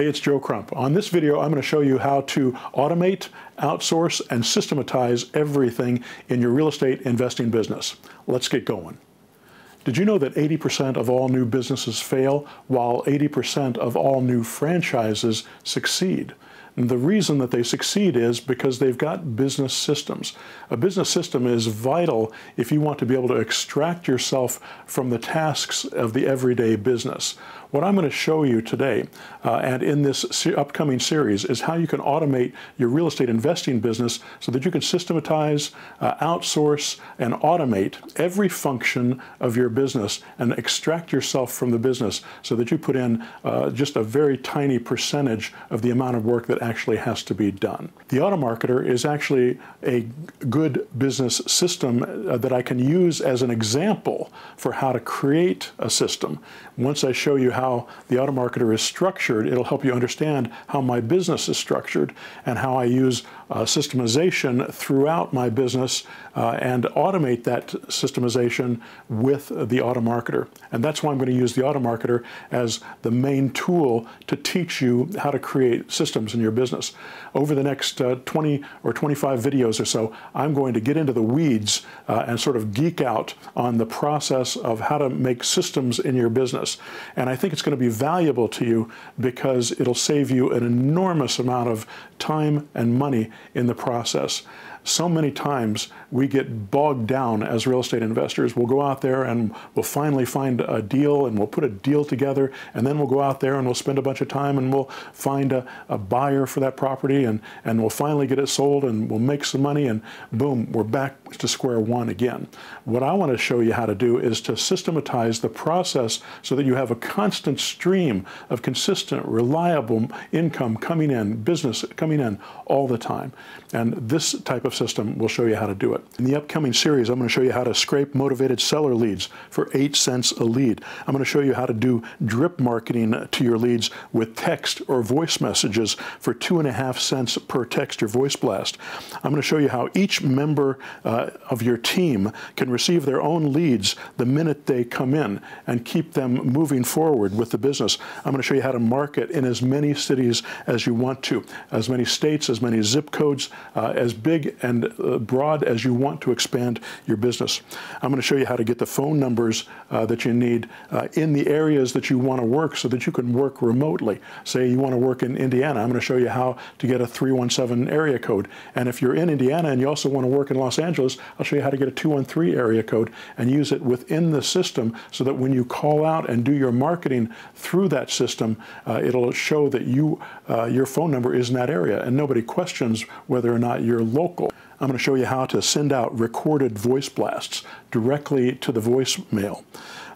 Hey, it's Joe Crump. On this video, I'm going to show you how to automate, outsource, and systematize everything in your real estate investing business. Let's get going. Did you know that 80% of all new businesses fail while 80% of all new franchises succeed? The reason that they succeed is because they've got business systems. A business system is vital if you want to be able to extract yourself from the tasks of the everyday business. What I'm going to show you today uh, and in this se upcoming series is how you can automate your real estate investing business so that you can systematize, uh, outsource, and automate every function of your business and extract yourself from the business so that you put in uh, just a very tiny percentage of the amount of work that actually has to be done. The AutoMarketer is actually a good business system uh, that I can use as an example for how to create a system. Once I show you how the AutoMarketer is structured, it'll help you understand how my business is structured and how I use uh, systemization throughout my business uh, and automate that systemization with the AutoMarketer. And that's why I'm going to use the AutoMarketer as the main tool to teach you how to create systems in your business. Over the next uh, 20 or 25 videos or so, I'm going to get into the weeds uh, and sort of geek out on the process of how to make systems in your business. And I think it's going to be valuable to you because it'll save you an enormous amount of time and money in the process so many times we get bogged down as real estate investors. We'll go out there and we'll finally find a deal and we'll put a deal together and then we'll go out there and we'll spend a bunch of time and we'll find a, a buyer for that property and, and we'll finally get it sold and we'll make some money and boom, we're back to square one again. What I want to show you how to do is to systematize the process so that you have a constant stream of consistent, reliable income coming in, business coming in all the time. And this type of system will show you how to do it. In the upcoming series, I'm going to show you how to scrape motivated seller leads for 8 cents a lead. I'm going to show you how to do drip marketing to your leads with text or voice messages for 2.5 cents per text or voice blast. I'm going to show you how each member uh, of your team can receive their own leads the minute they come in and keep them moving forward with the business. I'm going to show you how to market in as many cities as you want to, as many states, as many zip codes, uh, as big and uh, broad as you want to expand your business. I'm going to show you how to get the phone numbers uh, that you need uh, in the areas that you want to work so that you can work remotely. Say you want to work in Indiana, I'm going to show you how to get a 317 area code. And if you're in Indiana and you also want to work in Los Angeles, I'll show you how to get a 213 area code and use it within the system so that when you call out and do your marketing through that system, uh, it'll show that you uh, your phone number is in that area and nobody questions whether or not you're local. I'm going to show you how to send out recorded voice blasts directly to the voicemail.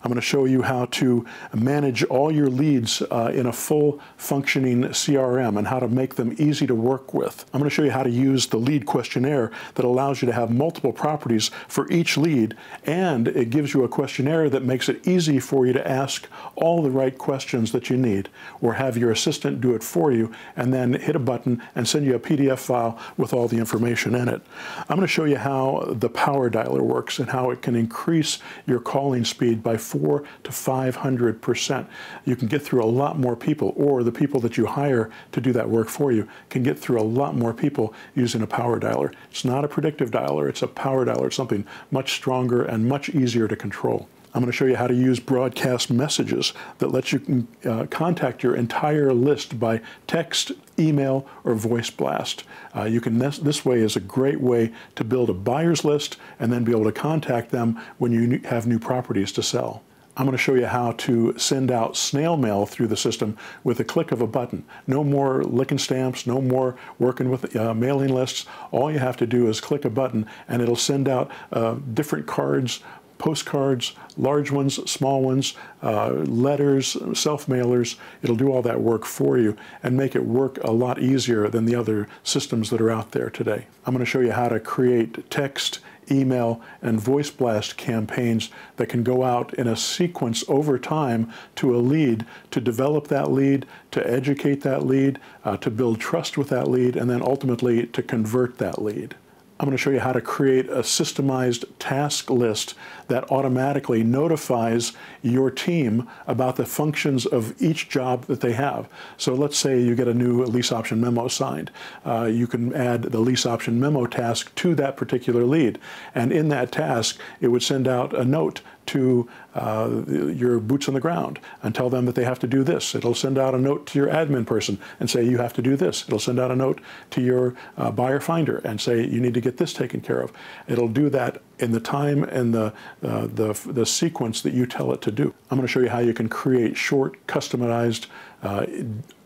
I'm going to show you how to manage all your leads uh, in a full functioning CRM and how to make them easy to work with. I'm going to show you how to use the lead questionnaire that allows you to have multiple properties for each lead and it gives you a questionnaire that makes it easy for you to ask all the right questions that you need or have your assistant do it for you and then hit a button and send you a PDF file with all the information in it. I'm going to show you how the power dialer works and how it can increase your calling speed by four to 500 percent. You can get through a lot more people, or the people that you hire to do that work for you can get through a lot more people using a power dialer. It's not a predictive dialer, it's a power dialer, it's something much stronger and much easier to control. I'm going to show you how to use broadcast messages that lets you uh, contact your entire list by text, email, or voice blast. Uh, you can this, this way is a great way to build a buyer's list and then be able to contact them when you have new properties to sell. I'm going to show you how to send out snail mail through the system with a click of a button. No more licking stamps, no more working with uh, mailing lists. All you have to do is click a button and it'll send out uh, different cards postcards, large ones, small ones, uh, letters, self-mailers. It'll do all that work for you and make it work a lot easier than the other systems that are out there today. I'm going to show you how to create text, email, and voice blast campaigns that can go out in a sequence over time to a lead to develop that lead, to educate that lead, uh, to build trust with that lead, and then ultimately to convert that lead. I'm going to show you how to create a systemized task list that automatically notifies your team about the functions of each job that they have. So let's say you get a new lease option memo signed. Uh, you can add the lease option memo task to that particular lead. And in that task, it would send out a note to uh, your boots on the ground and tell them that they have to do this. It'll send out a note to your admin person and say you have to do this. It'll send out a note to your uh, buyer finder and say you need to get this taken care of. It'll do that in the time and the, uh, the, the sequence that you tell it to do. I'm going to show you how you can create short, customized uh,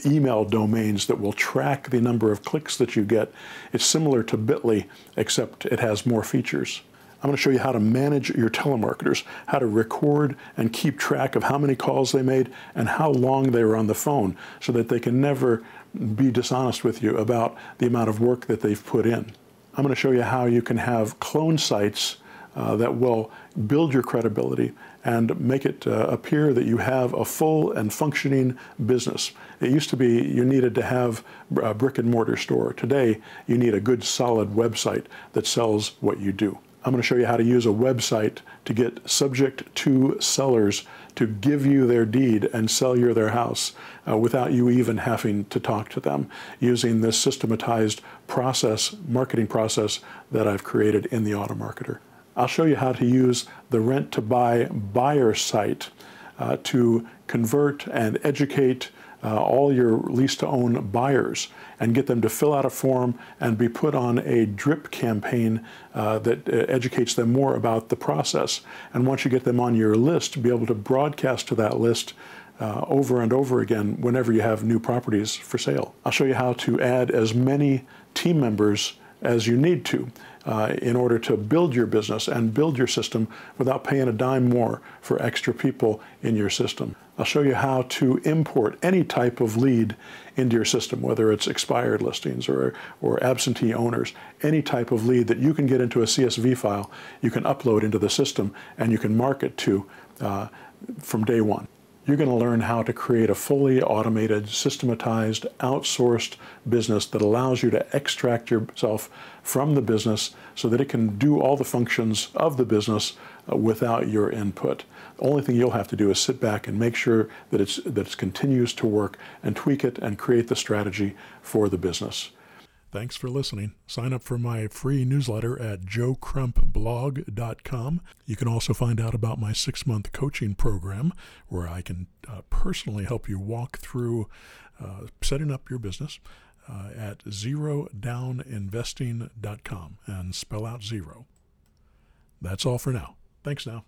email domains that will track the number of clicks that you get. It's similar to Bitly, except it has more features. I'm going to show you how to manage your telemarketers, how to record and keep track of how many calls they made and how long they were on the phone so that they can never be dishonest with you about the amount of work that they've put in. I'm going to show you how you can have clone sites uh, that will build your credibility and make it uh, appear that you have a full and functioning business. It used to be you needed to have a brick and mortar store. Today, you need a good solid website that sells what you do. I'm going to show you how to use a website to get subject to sellers to give you their deed and sell you their house uh, without you even having to talk to them using this systematized process, marketing process that I've created in the Auto Marketer. I'll show you how to use the rent to buy buyer site uh, to convert and educate uh, all your lease to own buyers and get them to fill out a form and be put on a drip campaign uh, that uh, educates them more about the process. And once you get them on your list, be able to broadcast to that list uh, over and over again whenever you have new properties for sale. I'll show you how to add as many team members as you need to uh, in order to build your business and build your system without paying a dime more for extra people in your system. I'll show you how to import any type of lead into your system, whether it's expired listings or, or absentee owners, any type of lead that you can get into a CSV file, you can upload into the system and you can market to uh, from day one you're going to learn how to create a fully automated, systematized, outsourced business that allows you to extract yourself from the business so that it can do all the functions of the business uh, without your input. The only thing you'll have to do is sit back and make sure that, it's, that it continues to work and tweak it and create the strategy for the business. Thanks for listening. Sign up for my free newsletter at joecrumpblog.com. You can also find out about my six month coaching program where I can uh, personally help you walk through uh, setting up your business uh, at zerodowninvesting.com and spell out zero. That's all for now. Thanks now.